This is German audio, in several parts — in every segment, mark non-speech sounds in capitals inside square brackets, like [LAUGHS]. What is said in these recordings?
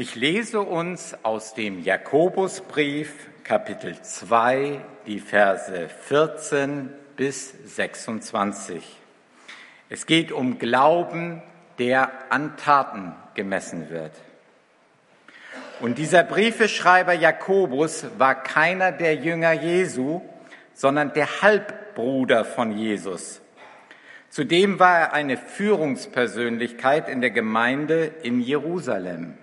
Ich lese uns aus dem Jakobusbrief Kapitel 2 die Verse 14 bis 26. Es geht um Glauben, der an Taten gemessen wird. Und dieser Briefeschreiber Jakobus war keiner der Jünger Jesu, sondern der Halbbruder von Jesus. Zudem war er eine Führungspersönlichkeit in der Gemeinde in Jerusalem.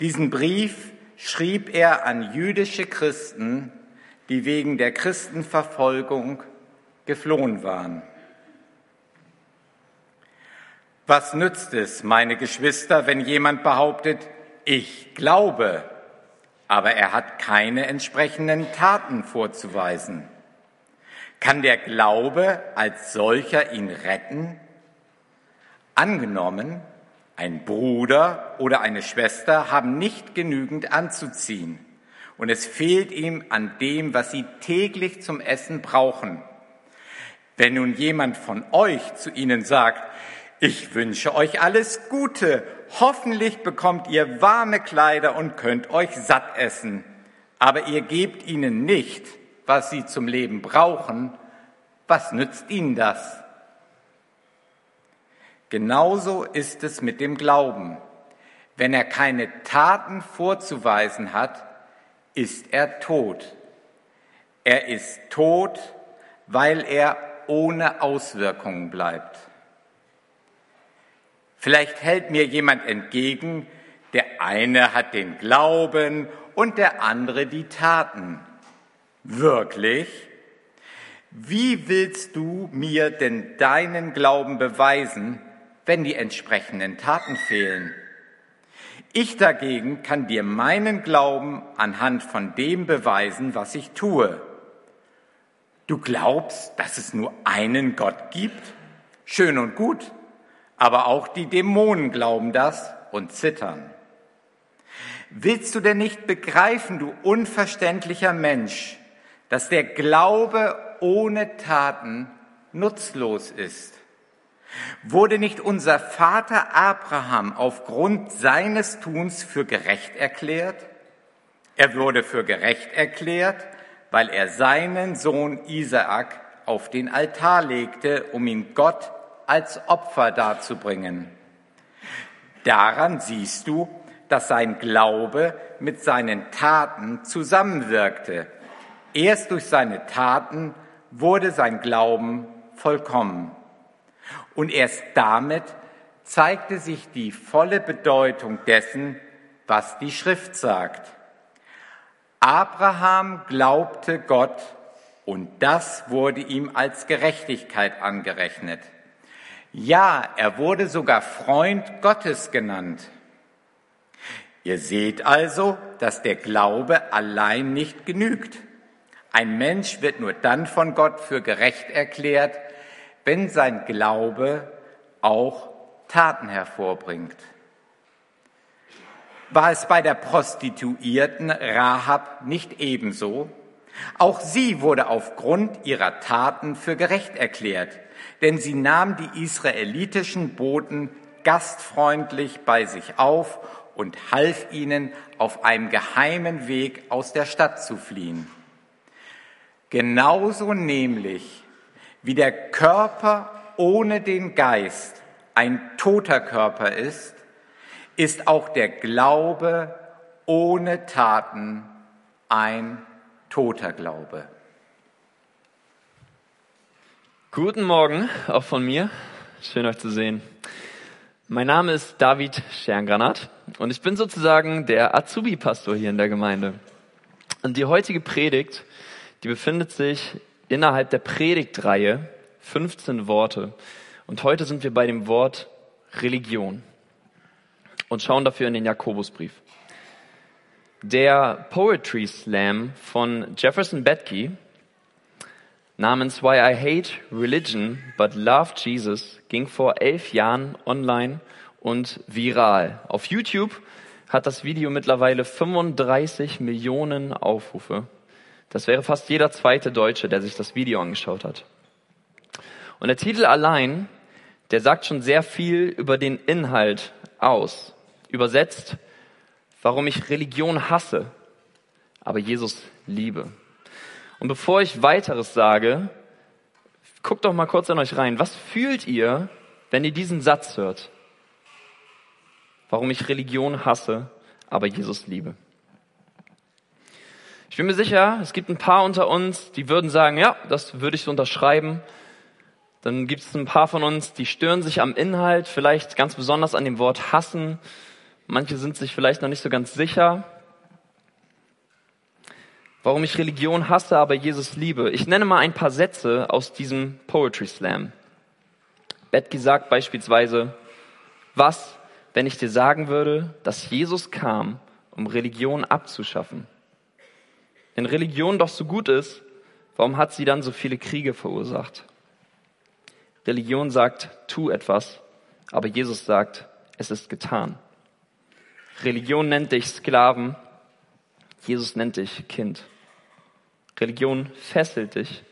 Diesen Brief schrieb er an jüdische Christen, die wegen der Christenverfolgung geflohen waren. Was nützt es, meine Geschwister, wenn jemand behauptet, ich glaube, aber er hat keine entsprechenden Taten vorzuweisen? Kann der Glaube als solcher ihn retten? Angenommen, ein Bruder oder eine Schwester haben nicht genügend anzuziehen und es fehlt ihm an dem, was sie täglich zum Essen brauchen. Wenn nun jemand von euch zu ihnen sagt, ich wünsche euch alles Gute, hoffentlich bekommt ihr warme Kleider und könnt euch satt essen, aber ihr gebt ihnen nicht, was sie zum Leben brauchen, was nützt ihnen das? Genauso ist es mit dem Glauben. Wenn er keine Taten vorzuweisen hat, ist er tot. Er ist tot, weil er ohne Auswirkungen bleibt. Vielleicht hält mir jemand entgegen, der eine hat den Glauben und der andere die Taten. Wirklich? Wie willst du mir denn deinen Glauben beweisen, wenn die entsprechenden Taten fehlen. Ich dagegen kann dir meinen Glauben anhand von dem beweisen, was ich tue. Du glaubst, dass es nur einen Gott gibt? Schön und gut, aber auch die Dämonen glauben das und zittern. Willst du denn nicht begreifen, du unverständlicher Mensch, dass der Glaube ohne Taten nutzlos ist? Wurde nicht unser Vater Abraham aufgrund seines Tuns für gerecht erklärt? Er wurde für gerecht erklärt, weil er seinen Sohn Isaak auf den Altar legte, um ihn Gott als Opfer darzubringen. Daran siehst du, dass sein Glaube mit seinen Taten zusammenwirkte. Erst durch seine Taten wurde sein Glauben vollkommen. Und erst damit zeigte sich die volle Bedeutung dessen, was die Schrift sagt. Abraham glaubte Gott und das wurde ihm als Gerechtigkeit angerechnet. Ja, er wurde sogar Freund Gottes genannt. Ihr seht also, dass der Glaube allein nicht genügt. Ein Mensch wird nur dann von Gott für gerecht erklärt, wenn sein Glaube auch Taten hervorbringt. War es bei der Prostituierten Rahab nicht ebenso? Auch sie wurde aufgrund ihrer Taten für gerecht erklärt, denn sie nahm die israelitischen Boten gastfreundlich bei sich auf und half ihnen, auf einem geheimen Weg aus der Stadt zu fliehen. Genauso nämlich wie der Körper ohne den Geist ein toter Körper ist, ist auch der Glaube ohne Taten ein toter Glaube. Guten Morgen auch von mir. Schön euch zu sehen. Mein Name ist David Scherngranat und ich bin sozusagen der Azubi-Pastor hier in der Gemeinde. Und die heutige Predigt, die befindet sich innerhalb der Predigtreihe 15 Worte. Und heute sind wir bei dem Wort Religion und schauen dafür in den Jakobusbrief. Der Poetry Slam von Jefferson Betke namens Why I Hate Religion but Love Jesus ging vor elf Jahren online und viral. Auf YouTube hat das Video mittlerweile 35 Millionen Aufrufe. Das wäre fast jeder zweite Deutsche, der sich das Video angeschaut hat. Und der Titel allein, der sagt schon sehr viel über den Inhalt aus. Übersetzt, warum ich Religion hasse, aber Jesus liebe. Und bevor ich weiteres sage, guckt doch mal kurz an euch rein. Was fühlt ihr, wenn ihr diesen Satz hört? Warum ich Religion hasse, aber Jesus liebe. Ich bin mir sicher, es gibt ein paar unter uns, die würden sagen, ja, das würde ich so unterschreiben. Dann gibt es ein paar von uns, die stören sich am Inhalt, vielleicht ganz besonders an dem Wort hassen. Manche sind sich vielleicht noch nicht so ganz sicher. Warum ich Religion hasse, aber Jesus liebe. Ich nenne mal ein paar Sätze aus diesem Poetry Slam. Betki sagt beispielsweise, was, wenn ich dir sagen würde, dass Jesus kam, um Religion abzuschaffen? Wenn Religion doch so gut ist, warum hat sie dann so viele Kriege verursacht? Religion sagt, tu etwas, aber Jesus sagt, es ist getan. Religion nennt dich Sklaven, Jesus nennt dich Kind. Religion fesselt dich,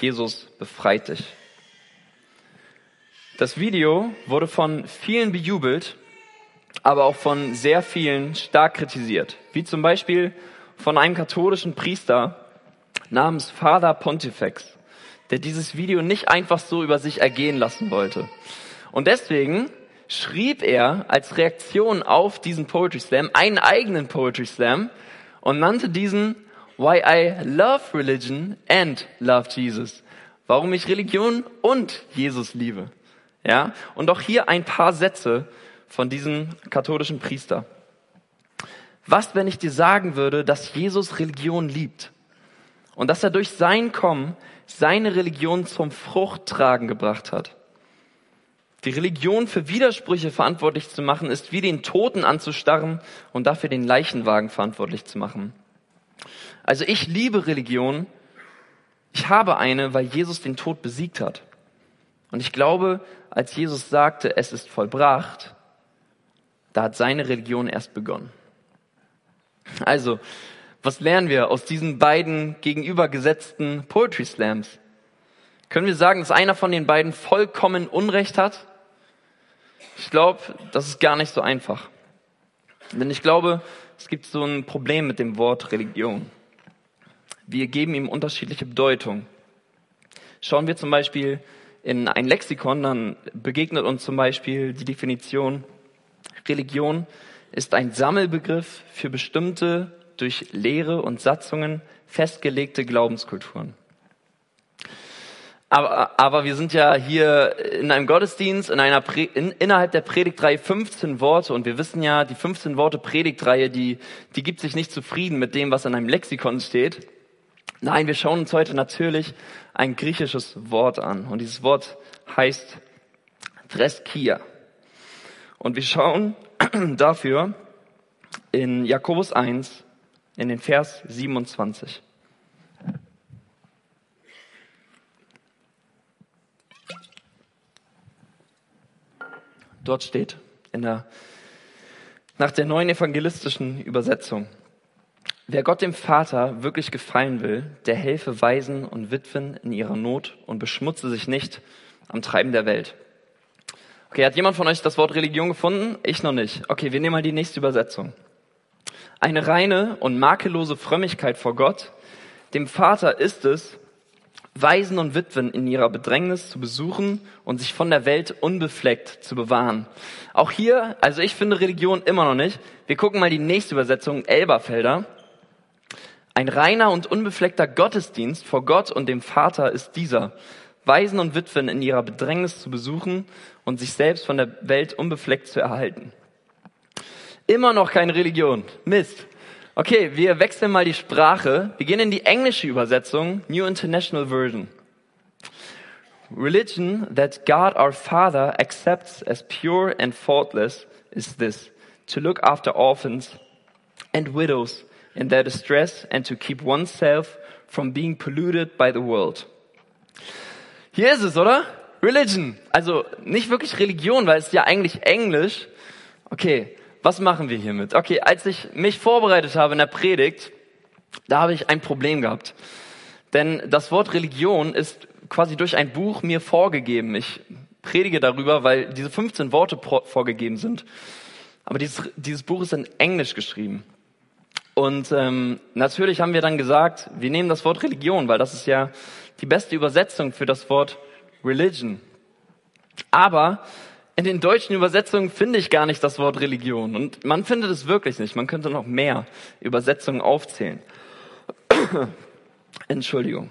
Jesus befreit dich. Das Video wurde von vielen bejubelt, aber auch von sehr vielen stark kritisiert, wie zum Beispiel von einem katholischen Priester namens Father Pontifex der dieses Video nicht einfach so über sich ergehen lassen wollte. Und deswegen schrieb er als Reaktion auf diesen Poetry Slam einen eigenen Poetry Slam und nannte diesen Why I Love Religion and Love Jesus. Warum ich Religion und Jesus liebe. Ja, und auch hier ein paar Sätze von diesem katholischen Priester. Was, wenn ich dir sagen würde, dass Jesus Religion liebt und dass er durch sein Kommen seine Religion zum Fruchttragen gebracht hat. Die Religion für Widersprüche verantwortlich zu machen, ist wie den Toten anzustarren und dafür den Leichenwagen verantwortlich zu machen. Also ich liebe Religion. Ich habe eine, weil Jesus den Tod besiegt hat. Und ich glaube, als Jesus sagte, es ist vollbracht, da hat seine Religion erst begonnen. Also, was lernen wir aus diesen beiden gegenübergesetzten Poetry Slams? Können wir sagen, dass einer von den beiden vollkommen Unrecht hat? Ich glaube, das ist gar nicht so einfach. Denn ich glaube, es gibt so ein Problem mit dem Wort Religion. Wir geben ihm unterschiedliche Bedeutung. Schauen wir zum Beispiel in ein Lexikon, dann begegnet uns zum Beispiel die Definition, Religion ist ein Sammelbegriff für bestimmte durch Lehre und Satzungen festgelegte Glaubenskulturen. Aber, aber wir sind ja hier in einem Gottesdienst, in einer Pre in, innerhalb der Predigtreihe 15 Worte und wir wissen ja, die 15 Worte Predigtreihe, die, die gibt sich nicht zufrieden mit dem, was in einem Lexikon steht. Nein, wir schauen uns heute natürlich ein griechisches Wort an und dieses Wort heißt Treskia. Und wir schauen [CLEARS THROAT] dafür in Jakobus 1, in den Vers 27. Dort steht in der, nach der neuen evangelistischen Übersetzung, wer Gott dem Vater wirklich gefallen will, der helfe Waisen und Witwen in ihrer Not und beschmutze sich nicht am Treiben der Welt. Okay, hat jemand von euch das Wort Religion gefunden? Ich noch nicht. Okay, wir nehmen mal die nächste Übersetzung. Eine reine und makellose Frömmigkeit vor Gott, dem Vater ist es, Waisen und Witwen in ihrer Bedrängnis zu besuchen und sich von der Welt unbefleckt zu bewahren. Auch hier, also ich finde Religion immer noch nicht. Wir gucken mal die nächste Übersetzung, Elberfelder. Ein reiner und unbefleckter Gottesdienst vor Gott und dem Vater ist dieser. Waisen und Witwen in ihrer Bedrängnis zu besuchen und sich selbst von der Welt unbefleckt zu erhalten. Immer noch keine Religion. Mist. Okay, wir wechseln mal die Sprache. Wir gehen in die englische Übersetzung, New International Version. Religion that God our Father accepts as pure and faultless is this, to look after orphans and widows in their distress and to keep oneself from being polluted by the world. Hier ist es, oder? Religion. Also nicht wirklich Religion, weil es ist ja eigentlich Englisch. Okay, was machen wir hiermit? Okay, als ich mich vorbereitet habe in der Predigt, da habe ich ein Problem gehabt. Denn das Wort Religion ist quasi durch ein Buch mir vorgegeben. Ich predige darüber, weil diese 15 Worte vorgegeben sind. Aber dieses, dieses Buch ist in Englisch geschrieben. Und ähm, natürlich haben wir dann gesagt, wir nehmen das Wort Religion, weil das ist ja die beste Übersetzung für das Wort Religion. Aber in den deutschen Übersetzungen finde ich gar nicht das Wort Religion. Und man findet es wirklich nicht. Man könnte noch mehr Übersetzungen aufzählen. [COUGHS] Entschuldigung.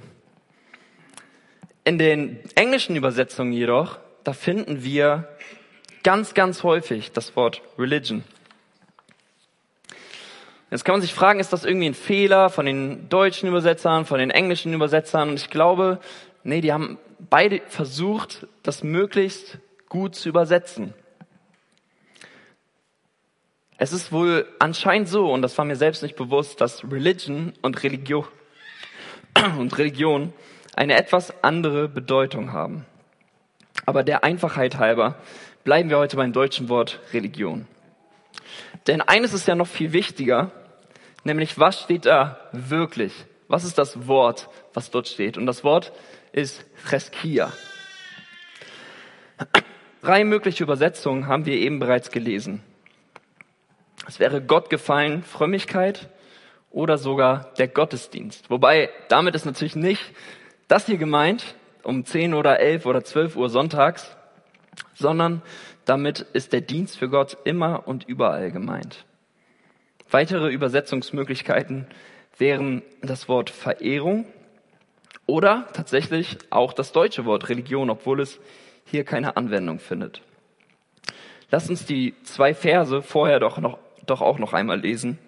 In den englischen Übersetzungen jedoch, da finden wir ganz, ganz häufig das Wort Religion. Jetzt kann man sich fragen, ist das irgendwie ein Fehler von den deutschen Übersetzern, von den englischen Übersetzern? Und ich glaube, nee, die haben beide versucht, das möglichst gut zu übersetzen. Es ist wohl anscheinend so, und das war mir selbst nicht bewusst, dass Religion und Religion, [CLEARS THROAT] und Religion eine etwas andere Bedeutung haben. Aber der Einfachheit halber bleiben wir heute beim deutschen Wort Religion. Denn eines ist ja noch viel wichtiger, nämlich was steht da wirklich? Was ist das Wort, was dort steht? Und das Wort ist Cheskia. Drei mögliche Übersetzungen haben wir eben bereits gelesen. Es wäre Gott gefallen, Frömmigkeit oder sogar der Gottesdienst. Wobei damit ist natürlich nicht das hier gemeint, um 10 oder 11 oder 12 Uhr sonntags, sondern damit ist der Dienst für Gott immer und überall gemeint. Weitere Übersetzungsmöglichkeiten wären das Wort Verehrung oder tatsächlich auch das deutsche Wort Religion, obwohl es hier keine Anwendung findet. Lass uns die zwei Verse vorher doch, noch, doch auch noch einmal lesen.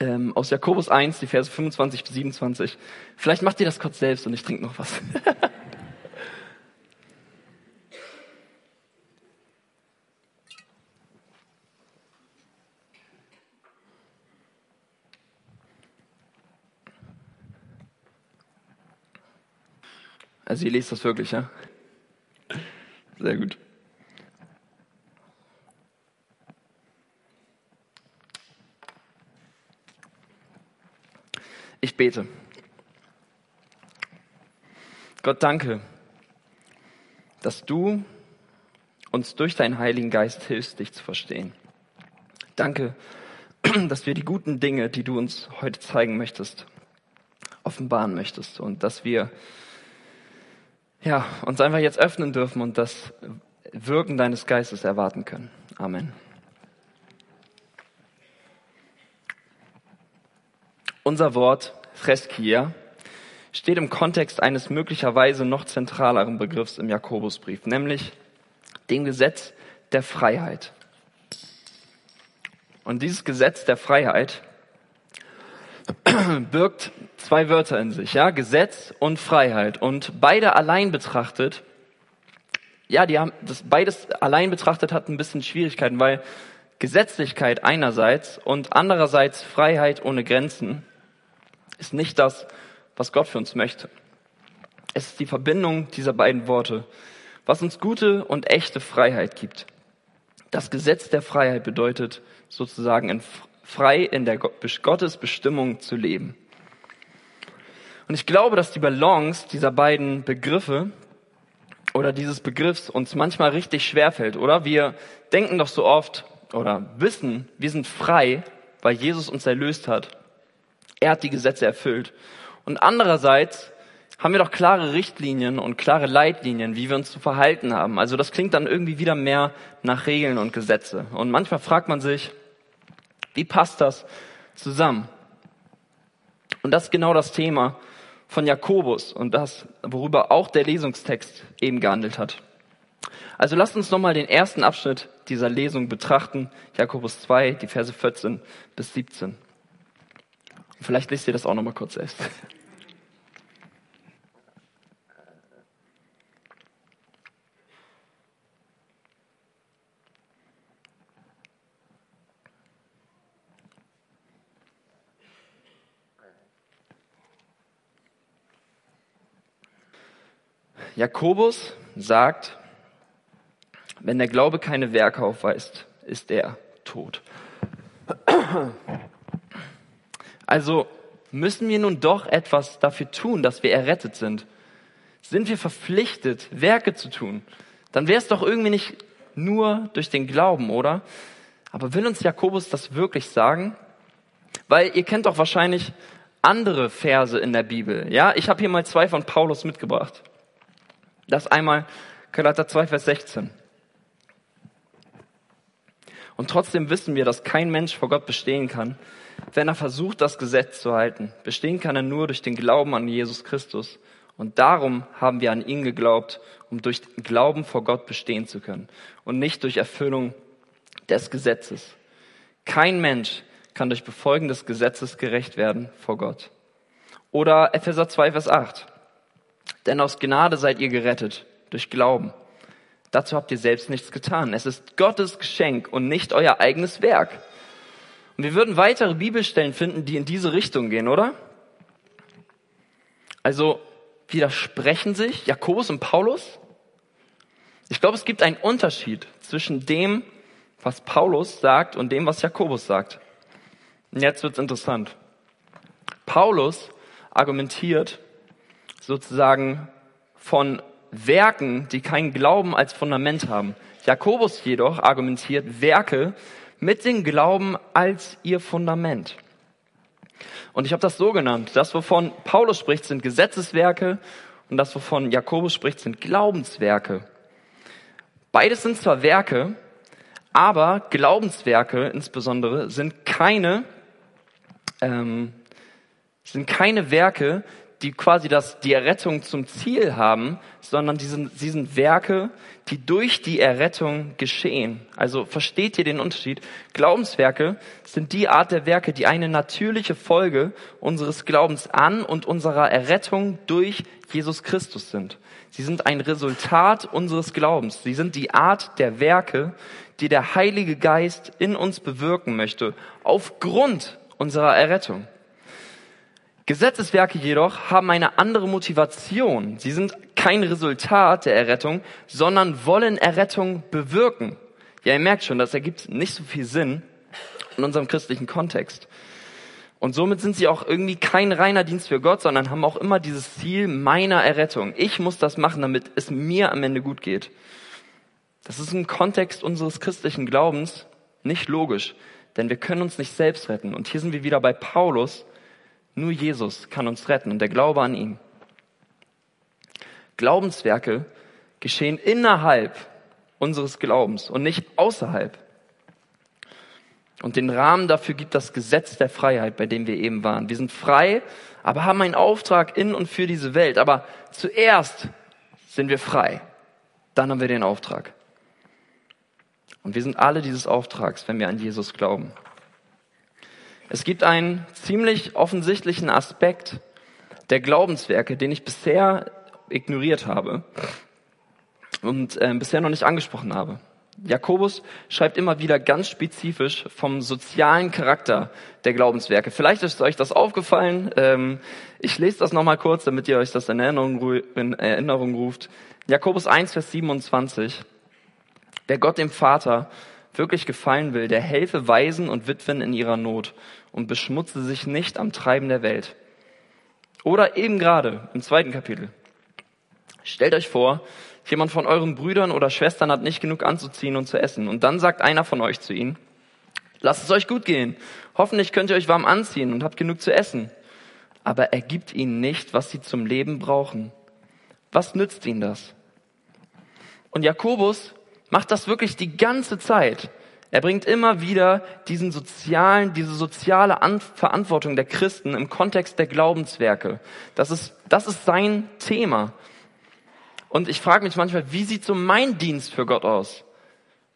Ähm, aus Jakobus 1, die Verse 25 bis 27. Vielleicht macht ihr das kurz selbst und ich trinke noch was. [LAUGHS] Also ihr lest das wirklich, ja? Sehr gut. Ich bete. Gott, danke, dass du uns durch deinen Heiligen Geist hilfst, dich zu verstehen. Danke, [CLEARS THROAT] dass wir die guten Dinge, die du uns heute zeigen möchtest, offenbaren möchtest und dass wir ja, uns einfach jetzt öffnen dürfen und das Wirken deines Geistes erwarten können. Amen. Unser Wort Freskia steht im Kontext eines möglicherweise noch zentraleren Begriffs im Jakobusbrief, nämlich dem Gesetz der Freiheit. Und dieses Gesetz der Freiheit [CLEARS THROAT] birgt zwei Wörter in sich, ja, Gesetz und Freiheit. Und beide allein betrachtet, ja, die haben das beides allein betrachtet hat ein bisschen Schwierigkeiten, weil Gesetzlichkeit einerseits und andererseits Freiheit ohne Grenzen ist nicht das, was Gott für uns möchte. Es ist die Verbindung dieser beiden Worte, was uns gute und echte Freiheit gibt. Das Gesetz der Freiheit bedeutet sozusagen in frei in der Gottes Bestimmung zu leben. Und ich glaube, dass die Balance dieser beiden Begriffe oder dieses Begriffs uns manchmal richtig schwerfällt, oder? Wir denken doch so oft oder wissen, wir sind frei, weil Jesus uns erlöst hat. Er hat die Gesetze erfüllt. Und andererseits haben wir doch klare Richtlinien und klare Leitlinien, wie wir uns zu verhalten haben. Also das klingt dann irgendwie wieder mehr nach Regeln und Gesetze. Und manchmal fragt man sich, wie passt das zusammen? Und das ist genau das Thema von Jakobus und das, worüber auch der Lesungstext eben gehandelt hat. Also lasst uns nochmal den ersten Abschnitt dieser Lesung betrachten, Jakobus 2, die Verse 14 bis 17. Vielleicht lest ihr das auch nochmal kurz selbst. [LAUGHS] Jakobus sagt, wenn der Glaube keine Werke aufweist, ist er tot. Also müssen wir nun doch etwas dafür tun, dass wir errettet sind. Sind wir verpflichtet, Werke zu tun? Dann wäre es doch irgendwie nicht nur durch den Glauben, oder? Aber will uns Jakobus das wirklich sagen? Weil ihr kennt doch wahrscheinlich andere Verse in der Bibel. Ja, ich habe hier mal zwei von Paulus mitgebracht. Das einmal Galater 2, Vers 16. Und trotzdem wissen wir, dass kein Mensch vor Gott bestehen kann, wenn er versucht, das Gesetz zu halten. Bestehen kann er nur durch den Glauben an Jesus Christus. Und darum haben wir an ihn geglaubt, um durch Glauben vor Gott bestehen zu können und nicht durch Erfüllung des Gesetzes. Kein Mensch kann durch Befolgen des Gesetzes gerecht werden vor Gott. Oder Epheser 2, Vers 8. Denn aus Gnade seid ihr gerettet, durch Glauben. Dazu habt ihr selbst nichts getan. Es ist Gottes Geschenk und nicht euer eigenes Werk. Und wir würden weitere Bibelstellen finden, die in diese Richtung gehen, oder? Also widersprechen sich Jakobus und Paulus? Ich glaube, es gibt einen Unterschied zwischen dem, was Paulus sagt und dem, was Jakobus sagt. Und jetzt wird's interessant. Paulus argumentiert sozusagen von Werken, die keinen Glauben als Fundament haben. Jakobus jedoch argumentiert Werke mit dem Glauben als ihr Fundament. Und ich habe das so genannt. Das, wovon Paulus spricht, sind Gesetzeswerke und das, wovon Jakobus spricht, sind Glaubenswerke. Beides sind zwar Werke, aber Glaubenswerke insbesondere sind keine, ähm, sind keine Werke, die quasi das, die Errettung zum Ziel haben, sondern die sind, sie sind Werke, die durch die Errettung geschehen. Also versteht ihr den Unterschied? Glaubenswerke sind die Art der Werke, die eine natürliche Folge unseres Glaubens an und unserer Errettung durch Jesus Christus sind. Sie sind ein Resultat unseres Glaubens. Sie sind die Art der Werke, die der Heilige Geist in uns bewirken möchte, aufgrund unserer Errettung. Gesetzeswerke jedoch haben eine andere Motivation. Sie sind kein Resultat der Errettung, sondern wollen Errettung bewirken. Ja, ihr merkt schon, das ergibt nicht so viel Sinn in unserem christlichen Kontext. Und somit sind sie auch irgendwie kein reiner Dienst für Gott, sondern haben auch immer dieses Ziel meiner Errettung. Ich muss das machen, damit es mir am Ende gut geht. Das ist im Kontext unseres christlichen Glaubens nicht logisch, denn wir können uns nicht selbst retten. Und hier sind wir wieder bei Paulus, nur Jesus kann uns retten und der Glaube an ihn. Glaubenswerke geschehen innerhalb unseres Glaubens und nicht außerhalb. Und den Rahmen dafür gibt das Gesetz der Freiheit, bei dem wir eben waren. Wir sind frei, aber haben einen Auftrag in und für diese Welt. Aber zuerst sind wir frei. Dann haben wir den Auftrag. Und wir sind alle dieses Auftrags, wenn wir an Jesus glauben. Es gibt einen ziemlich offensichtlichen Aspekt der Glaubenswerke, den ich bisher ignoriert habe und äh, bisher noch nicht angesprochen habe. Jakobus schreibt immer wieder ganz spezifisch vom sozialen Charakter der Glaubenswerke. Vielleicht ist euch das aufgefallen. Ähm, ich lese das nochmal kurz, damit ihr euch das in Erinnerung, in Erinnerung ruft. Jakobus 1, Vers 27. Wer Gott dem Vater wirklich gefallen will, der helfe Waisen und Witwen in ihrer Not und beschmutze sich nicht am Treiben der Welt. Oder eben gerade im zweiten Kapitel. Stellt euch vor, jemand von euren Brüdern oder Schwestern hat nicht genug anzuziehen und zu essen. Und dann sagt einer von euch zu ihnen, lasst es euch gut gehen. Hoffentlich könnt ihr euch warm anziehen und habt genug zu essen. Aber er gibt ihnen nicht, was sie zum Leben brauchen. Was nützt ihnen das? Und Jakobus macht das wirklich die ganze Zeit. Er bringt immer wieder diesen sozialen, diese soziale An Verantwortung der Christen im Kontext der Glaubenswerke. Das ist, das ist sein Thema. Und ich frage mich manchmal, wie sieht so mein Dienst für Gott aus?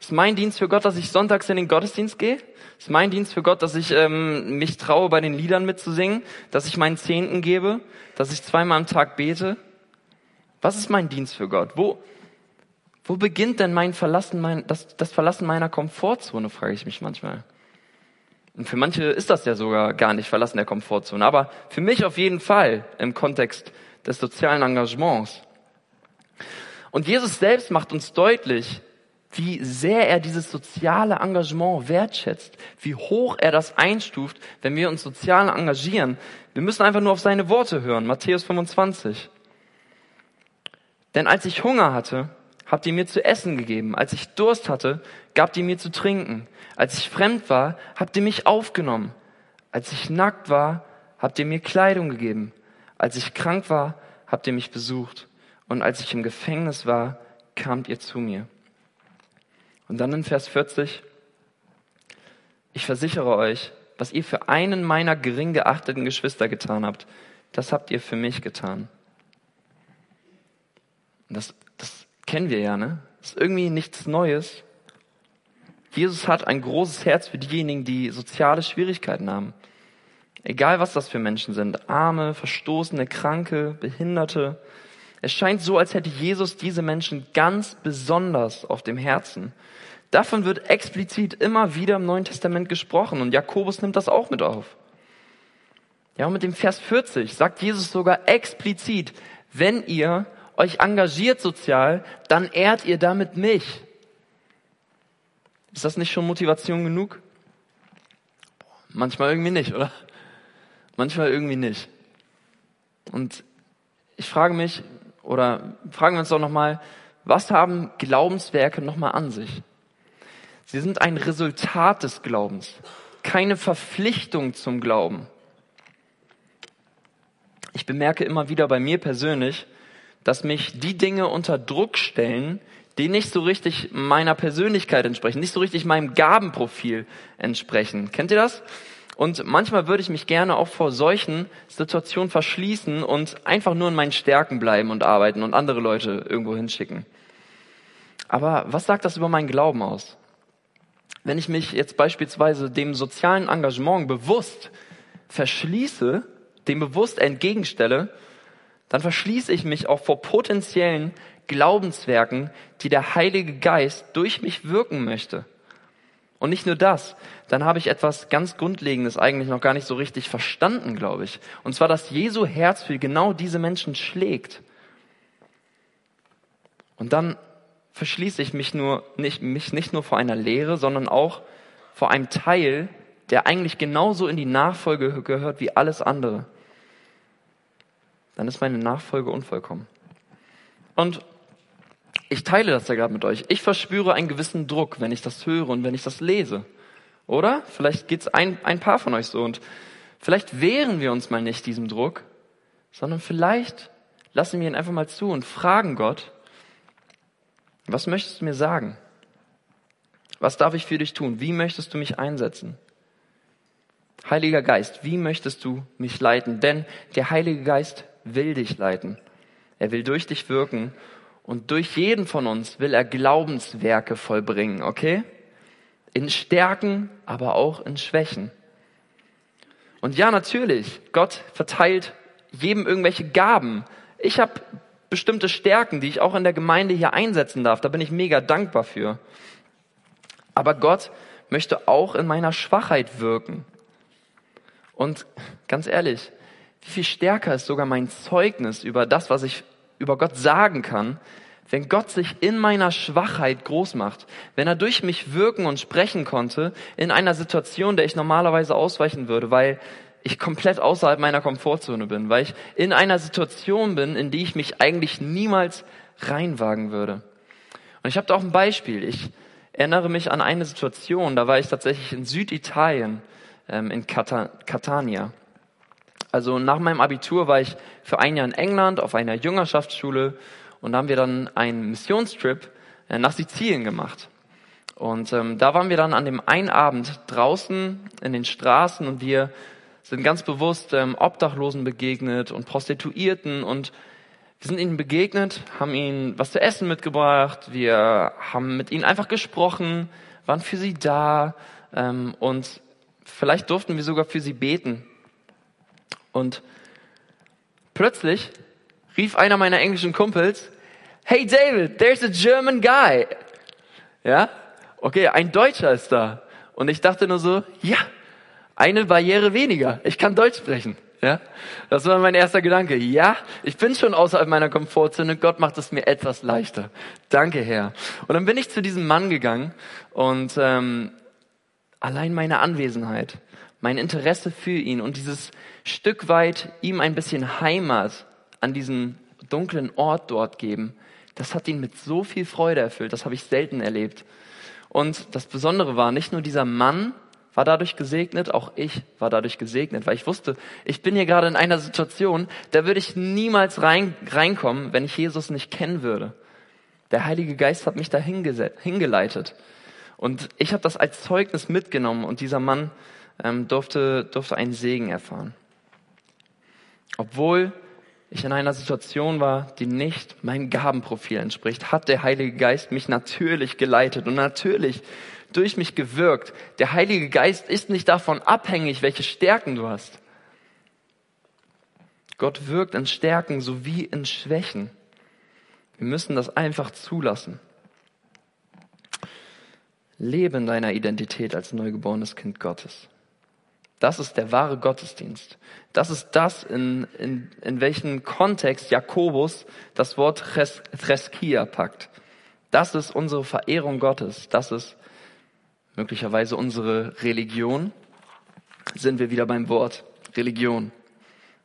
Ist mein Dienst für Gott, dass ich sonntags in den Gottesdienst gehe? Ist mein Dienst für Gott, dass ich ähm, mich traue, bei den Liedern mitzusingen? Dass ich meinen Zehnten gebe? Dass ich zweimal am Tag bete? Was ist mein Dienst für Gott? Wo, wo beginnt denn mein Verlassen, mein, das, das Verlassen meiner Komfortzone, frage ich mich manchmal. Und für manche ist das ja sogar gar nicht Verlassen der Komfortzone, aber für mich auf jeden Fall im Kontext des sozialen Engagements. Und Jesus selbst macht uns deutlich, wie sehr er dieses soziale Engagement wertschätzt, wie hoch er das einstuft, wenn wir uns sozial engagieren. Wir müssen einfach nur auf seine Worte hören, Matthäus 25. Denn als ich Hunger hatte, habt ihr mir zu essen gegeben. Als ich Durst hatte, gabt ihr mir zu trinken. Als ich fremd war, habt ihr mich aufgenommen. Als ich nackt war, habt ihr mir Kleidung gegeben. Als ich krank war, habt ihr mich besucht. Und als ich im Gefängnis war, kamt ihr zu mir. Und dann in Vers 40, ich versichere euch, was ihr für einen meiner gering geachteten Geschwister getan habt, das habt ihr für mich getan. Das, das kennen wir ja, ne? Ist irgendwie nichts Neues. Jesus hat ein großes Herz für diejenigen, die soziale Schwierigkeiten haben. Egal was das für Menschen sind. Arme, Verstoßene, Kranke, Behinderte. Es scheint so, als hätte Jesus diese Menschen ganz besonders auf dem Herzen. Davon wird explizit immer wieder im Neuen Testament gesprochen und Jakobus nimmt das auch mit auf. Ja, und mit dem Vers 40 sagt Jesus sogar explizit, wenn ihr euch engagiert sozial, dann ehrt ihr damit mich. Ist das nicht schon Motivation genug? Manchmal irgendwie nicht, oder? Manchmal irgendwie nicht. Und ich frage mich, oder fragen wir uns doch nochmal, was haben Glaubenswerke nochmal an sich? Sie sind ein Resultat des Glaubens, keine Verpflichtung zum Glauben. Ich bemerke immer wieder bei mir persönlich, dass mich die Dinge unter Druck stellen, die nicht so richtig meiner Persönlichkeit entsprechen, nicht so richtig meinem Gabenprofil entsprechen. Kennt ihr das? Und manchmal würde ich mich gerne auch vor solchen Situationen verschließen und einfach nur in meinen Stärken bleiben und arbeiten und andere Leute irgendwo hinschicken. Aber was sagt das über meinen Glauben aus? Wenn ich mich jetzt beispielsweise dem sozialen Engagement bewusst verschließe, dem bewusst entgegenstelle, dann verschließe ich mich auch vor potenziellen Glaubenswerken, die der Heilige Geist durch mich wirken möchte. Und nicht nur das, dann habe ich etwas ganz Grundlegendes eigentlich noch gar nicht so richtig verstanden, glaube ich. Und zwar, dass Jesu Herz für genau diese Menschen schlägt. Und dann verschließe ich mich nur, nicht, mich nicht nur vor einer Lehre, sondern auch vor einem Teil, der eigentlich genauso in die Nachfolge gehört wie alles andere dann ist meine Nachfolge unvollkommen. Und ich teile das ja gerade mit euch. Ich verspüre einen gewissen Druck, wenn ich das höre und wenn ich das lese. Oder? Vielleicht geht's ein, ein paar von euch so. Und vielleicht wehren wir uns mal nicht diesem Druck, sondern vielleicht lassen wir ihn einfach mal zu und fragen Gott, was möchtest du mir sagen? Was darf ich für dich tun? Wie möchtest du mich einsetzen? Heiliger Geist, wie möchtest du mich leiten? Denn der Heilige Geist will dich leiten. Er will durch dich wirken und durch jeden von uns will er Glaubenswerke vollbringen, okay? In Stärken, aber auch in Schwächen. Und ja, natürlich, Gott verteilt jedem irgendwelche Gaben. Ich habe bestimmte Stärken, die ich auch in der Gemeinde hier einsetzen darf. Da bin ich mega dankbar für. Aber Gott möchte auch in meiner Schwachheit wirken. Und ganz ehrlich, wie viel stärker ist sogar mein Zeugnis über das, was ich über Gott sagen kann, wenn Gott sich in meiner Schwachheit groß macht, wenn er durch mich wirken und sprechen konnte in einer Situation, der ich normalerweise ausweichen würde, weil ich komplett außerhalb meiner Komfortzone bin, weil ich in einer Situation bin, in die ich mich eigentlich niemals reinwagen würde. Und ich habe da auch ein Beispiel. Ich erinnere mich an eine Situation, da war ich tatsächlich in Süditalien, ähm, in Catania. Also nach meinem Abitur war ich für ein Jahr in England auf einer Jüngerschaftsschule und da haben wir dann einen Missionstrip äh, nach Sizilien gemacht. Und ähm, da waren wir dann an dem einen Abend draußen in den Straßen und wir sind ganz bewusst ähm, Obdachlosen begegnet und Prostituierten und wir sind ihnen begegnet, haben ihnen was zu essen mitgebracht, wir haben mit ihnen einfach gesprochen, waren für sie da ähm, und vielleicht durften wir sogar für sie beten. Und plötzlich rief einer meiner englischen Kumpels, Hey David, there's a German guy. Ja? Okay, ein Deutscher ist da. Und ich dachte nur so, ja, eine Barriere weniger. Ich kann Deutsch sprechen. Ja? Das war mein erster Gedanke. Ja, ich bin schon außerhalb meiner Komfortzone. Gott macht es mir etwas leichter. Danke, Herr. Und dann bin ich zu diesem Mann gegangen und ähm, allein meine Anwesenheit, mein Interesse für ihn und dieses Stück weit ihm ein bisschen Heimat an diesen dunklen Ort dort geben, Das hat ihn mit so viel Freude erfüllt. Das habe ich selten erlebt. Und das Besondere war, nicht nur dieser Mann war dadurch gesegnet, auch ich war dadurch gesegnet, weil ich wusste, ich bin hier gerade in einer Situation, da würde ich niemals rein, reinkommen, wenn ich Jesus nicht kennen würde. Der Heilige Geist hat mich da hingeleitet. Und ich habe das als Zeugnis mitgenommen und dieser Mann ähm, durfte, durfte einen Segen erfahren. Obwohl ich in einer Situation war, die nicht meinem Gabenprofil entspricht, hat der Heilige Geist mich natürlich geleitet und natürlich durch mich gewirkt. Der Heilige Geist ist nicht davon abhängig, welche Stärken du hast. Gott wirkt in Stärken sowie in Schwächen. Wir müssen das einfach zulassen. Lebe in deiner Identität als neugeborenes Kind Gottes. Das ist der wahre Gottesdienst. Das ist das, in, in, in welchen Kontext Jakobus das Wort Chreskia packt. Das ist unsere Verehrung Gottes. Das ist möglicherweise unsere Religion. Sind wir wieder beim Wort Religion.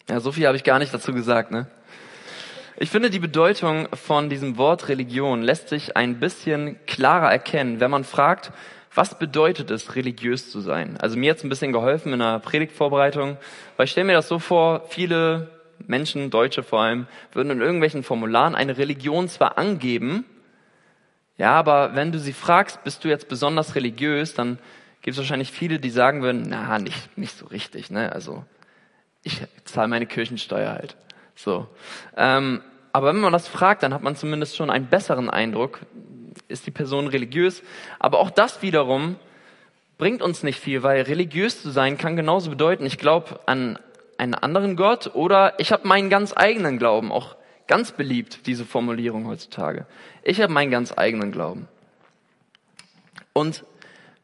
Ja, so viel habe ich gar nicht dazu gesagt, ne? Ich finde, die Bedeutung von diesem Wort Religion lässt sich ein bisschen klarer erkennen, wenn man fragt, was bedeutet es, religiös zu sein? Also mir hat es ein bisschen geholfen in der Predigtvorbereitung, weil ich stelle mir das so vor, viele Menschen, Deutsche vor allem, würden in irgendwelchen Formularen eine Religion zwar angeben, ja, aber wenn du sie fragst, bist du jetzt besonders religiös, dann gibt es wahrscheinlich viele, die sagen würden, na, nicht, nicht so richtig, ne? Also ich zahle meine Kirchensteuer halt. So. Ähm, aber wenn man das fragt, dann hat man zumindest schon einen besseren Eindruck, ist die Person religiös. Aber auch das wiederum bringt uns nicht viel, weil religiös zu sein kann genauso bedeuten, ich glaube an einen anderen Gott oder ich habe meinen ganz eigenen Glauben. Auch ganz beliebt, diese Formulierung heutzutage. Ich habe meinen ganz eigenen Glauben. Und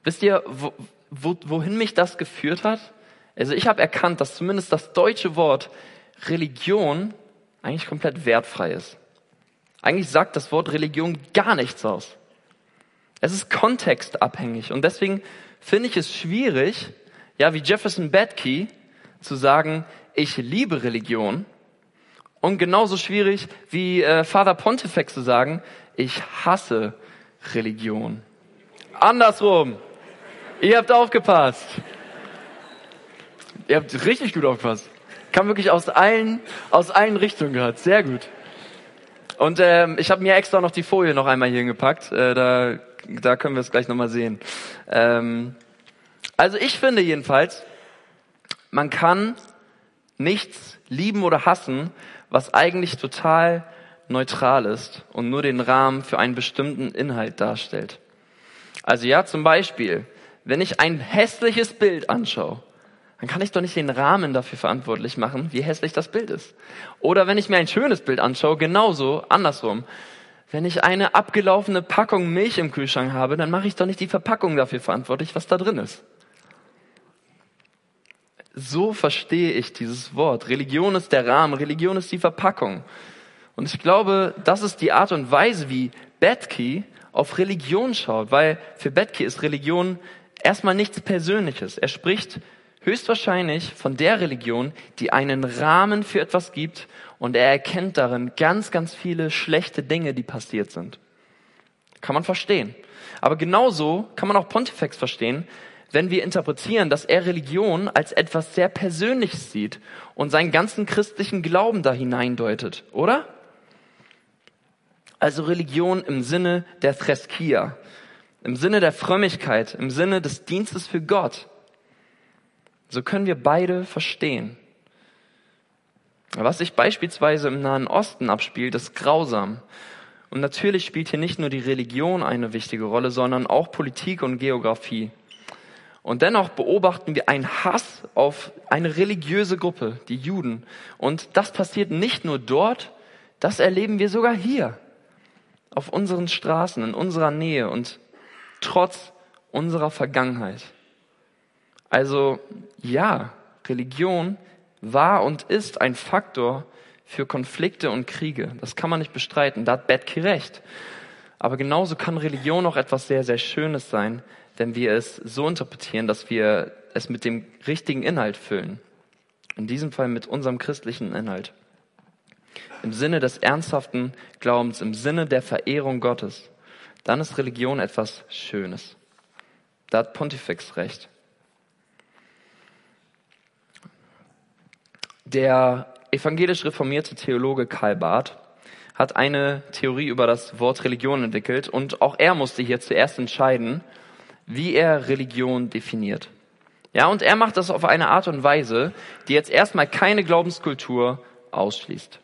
wisst ihr, wo, wo, wohin mich das geführt hat? Also ich habe erkannt, dass zumindest das deutsche Wort Religion eigentlich komplett wertfrei ist. Eigentlich sagt das Wort Religion gar nichts aus. Es ist kontextabhängig und deswegen finde ich es schwierig, ja, wie Jefferson Badkey zu sagen, ich liebe Religion und genauso schwierig wie äh, Father Pontifex zu sagen, ich hasse Religion. Andersrum. Ihr habt aufgepasst. Ihr habt richtig gut aufgepasst. Kam wirklich aus allen, aus allen Richtungen gehört. Sehr gut. Und ähm, ich habe mir extra noch die Folie noch einmal hier hingepackt. Äh, da, da können wir es gleich nochmal sehen. Ähm, also ich finde jedenfalls, man kann nichts lieben oder hassen, was eigentlich total neutral ist und nur den Rahmen für einen bestimmten Inhalt darstellt. Also ja, zum Beispiel, wenn ich ein hässliches Bild anschaue, dann kann ich doch nicht den Rahmen dafür verantwortlich machen, wie hässlich das Bild ist. Oder wenn ich mir ein schönes Bild anschaue, genauso andersrum. Wenn ich eine abgelaufene Packung Milch im Kühlschrank habe, dann mache ich doch nicht die Verpackung dafür verantwortlich, was da drin ist. So verstehe ich dieses Wort. Religion ist der Rahmen, Religion ist die Verpackung. Und ich glaube, das ist die Art und Weise, wie Betke auf Religion schaut, weil für Betke ist Religion erstmal nichts Persönliches. Er spricht höchstwahrscheinlich von der Religion, die einen Rahmen für etwas gibt und er erkennt darin ganz, ganz viele schlechte Dinge, die passiert sind. Kann man verstehen. Aber genauso kann man auch Pontifex verstehen, wenn wir interpretieren, dass er Religion als etwas sehr Persönliches sieht und seinen ganzen christlichen Glauben da hineindeutet, oder? Also Religion im Sinne der Threskia, im Sinne der Frömmigkeit, im Sinne des Dienstes für Gott. So können wir beide verstehen. Was sich beispielsweise im Nahen Osten abspielt, ist grausam. Und natürlich spielt hier nicht nur die Religion eine wichtige Rolle, sondern auch Politik und Geografie. Und dennoch beobachten wir einen Hass auf eine religiöse Gruppe, die Juden. Und das passiert nicht nur dort, das erleben wir sogar hier, auf unseren Straßen, in unserer Nähe und trotz unserer Vergangenheit. Also ja, Religion war und ist ein Faktor für Konflikte und Kriege. Das kann man nicht bestreiten. Da hat Betke recht. Aber genauso kann Religion auch etwas sehr, sehr Schönes sein, wenn wir es so interpretieren, dass wir es mit dem richtigen Inhalt füllen. In diesem Fall mit unserem christlichen Inhalt. im Sinne des ernsthaften Glaubens, im Sinne der Verehrung Gottes, dann ist Religion etwas Schönes. Da hat Pontifex recht. Der evangelisch reformierte Theologe Karl Barth hat eine Theorie über das Wort Religion entwickelt und auch er musste hier zuerst entscheiden, wie er Religion definiert. Ja, und er macht das auf eine Art und Weise, die jetzt erstmal keine Glaubenskultur ausschließt.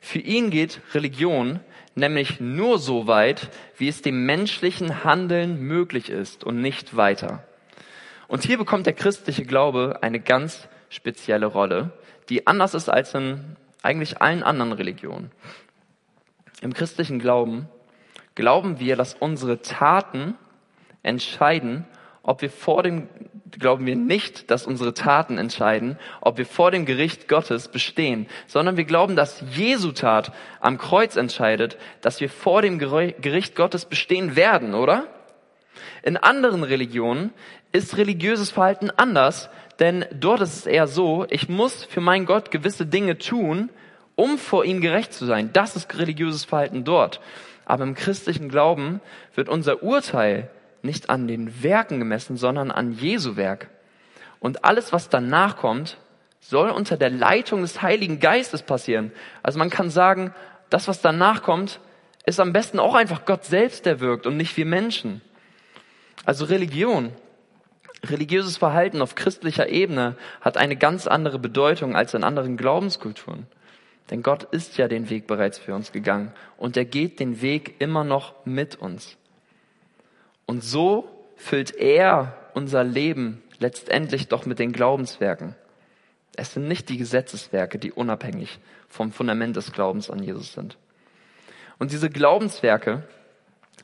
Für ihn geht Religion nämlich nur so weit, wie es dem menschlichen Handeln möglich ist und nicht weiter. Und hier bekommt der christliche Glaube eine ganz spezielle Rolle, die anders ist als in eigentlich allen anderen Religionen. Im christlichen Glauben glauben wir, dass unsere Taten entscheiden, ob wir vor dem, glauben wir nicht, dass unsere Taten entscheiden, ob wir vor dem Gericht Gottes bestehen, sondern wir glauben, dass Jesu Tat am Kreuz entscheidet, dass wir vor dem Gericht Gottes bestehen werden, oder? In anderen Religionen ist religiöses Verhalten anders, denn dort ist es eher so, ich muss für meinen Gott gewisse Dinge tun, um vor ihm gerecht zu sein. Das ist religiöses Verhalten dort. Aber im christlichen Glauben wird unser Urteil nicht an den Werken gemessen, sondern an Jesu Werk. Und alles, was danach kommt, soll unter der Leitung des Heiligen Geistes passieren. Also man kann sagen, das, was danach kommt, ist am besten auch einfach Gott selbst, der wirkt und nicht wir Menschen. Also Religion, religiöses Verhalten auf christlicher Ebene hat eine ganz andere Bedeutung als in anderen Glaubenskulturen. Denn Gott ist ja den Weg bereits für uns gegangen und er geht den Weg immer noch mit uns. Und so füllt er unser Leben letztendlich doch mit den Glaubenswerken. Es sind nicht die Gesetzeswerke, die unabhängig vom Fundament des Glaubens an Jesus sind. Und diese Glaubenswerke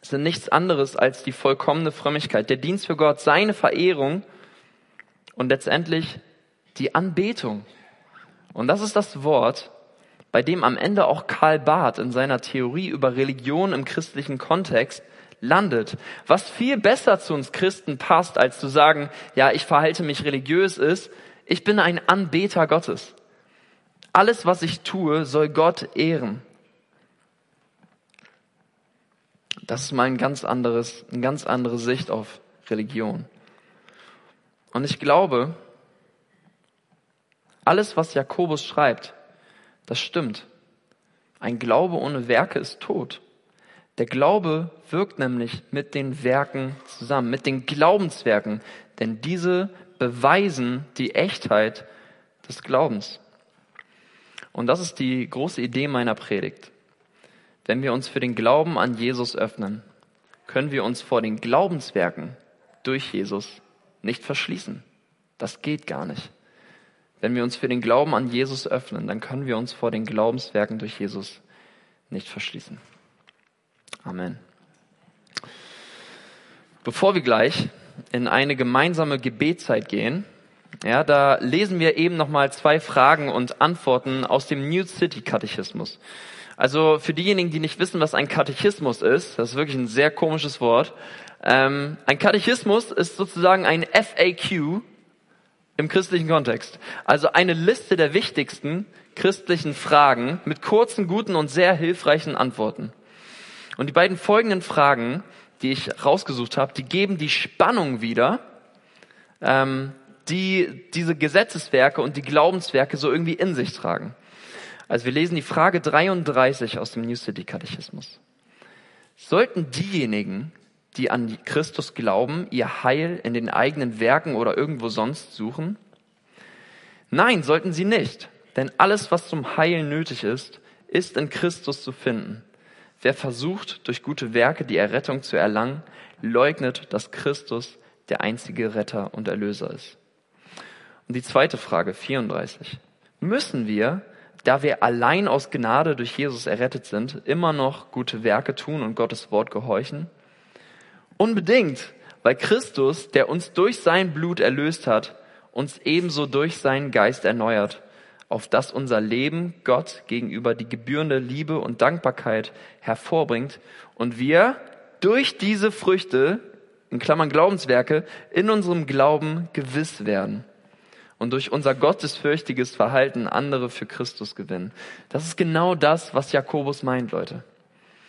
sind nichts anderes als die vollkommene Frömmigkeit, der Dienst für Gott, seine Verehrung und letztendlich die Anbetung. Und das ist das Wort, bei dem am Ende auch Karl Barth in seiner Theorie über Religion im christlichen Kontext landet. Was viel besser zu uns Christen passt, als zu sagen, ja, ich verhalte mich religiös ist, ich bin ein Anbeter Gottes. Alles, was ich tue, soll Gott ehren. Das ist mal ein ganz anderes, eine ganz andere Sicht auf Religion. Und ich glaube, alles, was Jakobus schreibt, das stimmt. Ein Glaube ohne Werke ist tot. Der Glaube wirkt nämlich mit den Werken zusammen, mit den Glaubenswerken, denn diese beweisen die Echtheit des Glaubens. Und das ist die große Idee meiner Predigt. Wenn wir uns für den Glauben an Jesus öffnen, können wir uns vor den Glaubenswerken durch Jesus nicht verschließen. Das geht gar nicht. Wenn wir uns für den Glauben an Jesus öffnen, dann können wir uns vor den Glaubenswerken durch Jesus nicht verschließen. Amen. Bevor wir gleich in eine gemeinsame Gebetszeit gehen, ja, da lesen wir eben nochmal zwei Fragen und Antworten aus dem New City Katechismus. Also für diejenigen, die nicht wissen, was ein Katechismus ist, das ist wirklich ein sehr komisches Wort. Ähm, ein Katechismus ist sozusagen ein FAQ im christlichen Kontext. Also eine Liste der wichtigsten christlichen Fragen mit kurzen, guten und sehr hilfreichen Antworten. Und die beiden folgenden Fragen, die ich rausgesucht habe, die geben die Spannung wieder, ähm, die diese Gesetzeswerke und die Glaubenswerke so irgendwie in sich tragen. Also wir lesen die Frage 33 aus dem New City Katechismus. Sollten diejenigen, die an Christus glauben, ihr Heil in den eigenen Werken oder irgendwo sonst suchen? Nein, sollten sie nicht. Denn alles, was zum Heil nötig ist, ist in Christus zu finden. Wer versucht, durch gute Werke die Errettung zu erlangen, leugnet, dass Christus der einzige Retter und Erlöser ist. Und die zweite Frage, 34. Müssen wir, da wir allein aus Gnade durch Jesus errettet sind, immer noch gute Werke tun und Gottes Wort gehorchen? Unbedingt, weil Christus, der uns durch sein Blut erlöst hat, uns ebenso durch seinen Geist erneuert, auf dass unser Leben Gott gegenüber die gebührende Liebe und Dankbarkeit hervorbringt und wir durch diese Früchte, in Klammern Glaubenswerke, in unserem Glauben gewiss werden. Und durch unser gottesfürchtiges Verhalten andere für Christus gewinnen. Das ist genau das, was Jakobus meint, Leute.